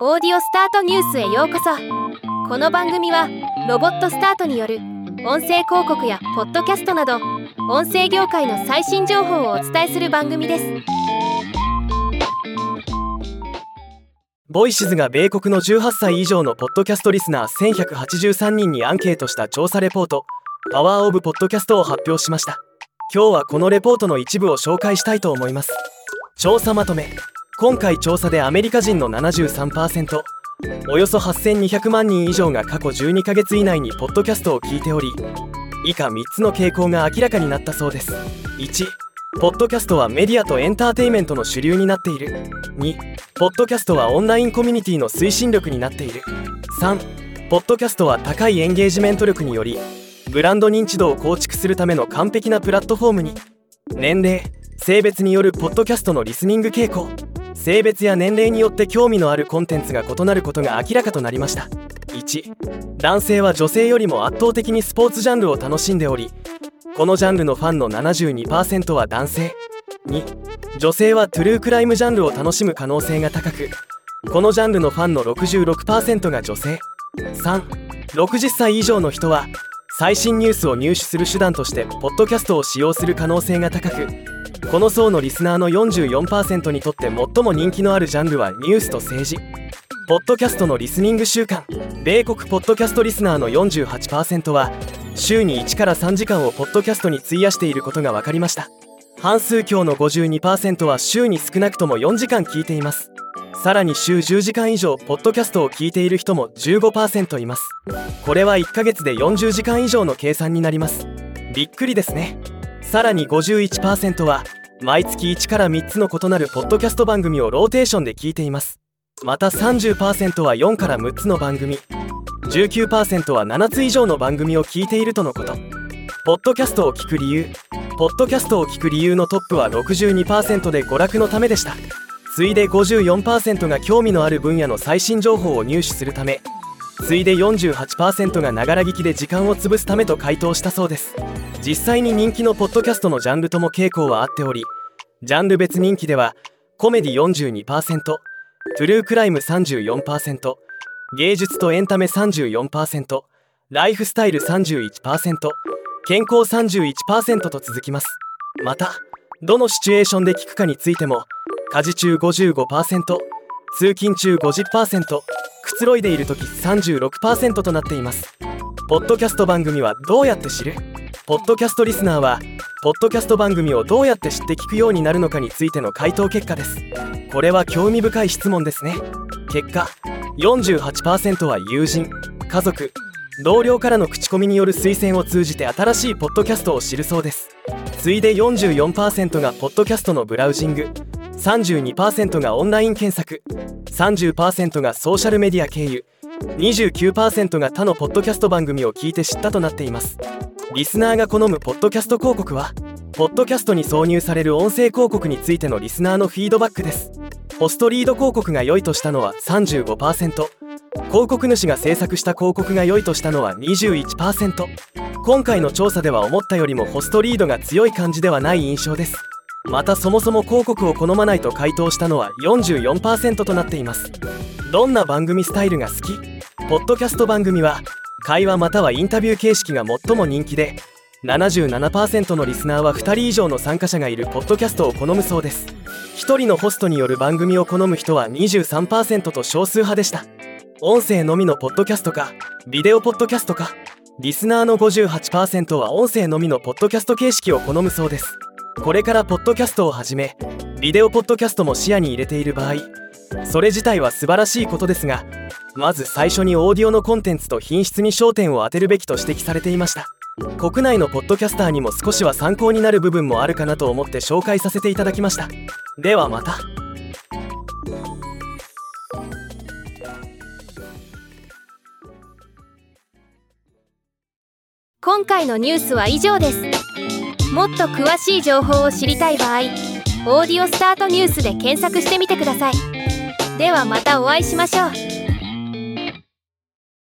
オーディオスタートニュースへようこそ。この番組はロボットスタートによる音声広告やポッドキャストなど音声業界の最新情報をお伝えする番組です。 Voices が米国の18歳以上のポッドキャストリスナー1183人にアンケートした調査レポート Power of Podcasts を発表しました。今日はこのレポートの一部を紹介したいと思います。調査まとめ。今回調査でアメリカ人の73%およそ8200万人以上が過去12ヶ月以内にポッドキャストを聞いており以下3つの傾向が明らかになったそうです。1ポッドキャストはメディアとエンターテイメントの主流になっている。2ポッドキャストはオンラインコミュニティの推進力になっている。3ポッドキャストは高いエンゲージメント力によりブランド認知度を構築するための完璧なプラットフォームに。年齢性別によるポッドキャストのリスニング傾向。性別や年齢によって興味のあるコンテンツが異なることが明らかとなりました。1男性は女性よりも圧倒的にスポーツジャンルを楽しんでおりこのジャンルのファンの72%は男性。2女性はトゥルークライムジャンルを楽しむ可能性が高くこのジャンルのファンの66%が女性。360歳以上の人は最新ニュースを入手する手段としてポッドキャストを使用する可能性が高くこの層のリスナーの44%にとって最も人気のあるジャンルはニュースと政治。ポッドキャストのリスニング習慣米国ポッドキャストリスナーの48%は週に1から3時間をポッドキャストに費やしていることが分かりました。半数強の52%は週に少なくとも4時間聞いています。さらに週10時間以上ポッドキャストを聞いている人も15%います。これは1ヶ月で40時間以上の計算になります。びっくりですね。さらに51%は毎月1から3つの異なるポッドキャスト番組をローテーションで聞いています。また30%は4から6つの番組。19%は7つ以上の番組を聞いているとのこと。ポッドキャストを聞く理由。ポッドキャストを聞く理由のトップは62%で娯楽のためでした。次いで54%が興味のある分野の最新情報を入手するため。次いで48%がながら聞きで時間を潰すためと回答したそうです。実際に人気のポッドキャストのジャンルとも傾向はあっておりジャンル別人気ではコメディ42%トゥルークライム34%芸術とエンタメ34%ライフスタイル31%健康31%と続きます。またどのシチュエーションで聞くかについても家事中55%通勤中50%くつろいでいる時36%となっています。ポッドキャスト番組はどうやって知る？ポッドキャストリスナーはポッドキャスト番組をどうやって知って聞くようになるのかについての回答結果です。これは興味深い質問ですね。結果48%は友人家族同僚からの口コミによる推薦を通じて新しいポッドキャストを知るそうです。次いで44%がポッドキャストのブラウジング32%がオンライン検索30%がソーシャルメディア経由29%が他のポッドキャスト番組を聞いて知ったとなっています。リスナーが好むポッドキャスト広告はポッドキャストに挿入される音声広告についてのリスナーのフィードバックです。ポストリード広告が良いとしたのは35%広告主が制作した広告が良いとしたのは21%今回の調査では思ったよりもホストリードが強い感じではない印象です。またそもそも広告を好まないと回答したのは44%となっています。どんな番組スタイルが好き？ポッドキャスト番組は会話またはインタビュー形式が最も人気で77%のリスナーは2人以上の参加者がいるポッドキャストを好むそうです。1人のホストによる番組を好む人は23%と少数派でした。音声のみのポッドキャストかビデオポッドキャストかリスナーの58%は音声のみのポッドキャスト形式を好むそうです。これからポッドキャストをはじめビデオポッドキャストも視野に入れている場合それ自体は素晴らしいことですがまず最初にオーディオのコンテンツと品質に焦点を当てるべきと指摘されていました。国内のポッドキャスターにも少しは参考になる部分もあるかなと思って紹介させていただきました。ではまた。今回のニュースは以上です。もっと詳しい情報を知りたい場合「オーディオスタートニュース」で検索してみてください。ではまたお会いしましょう。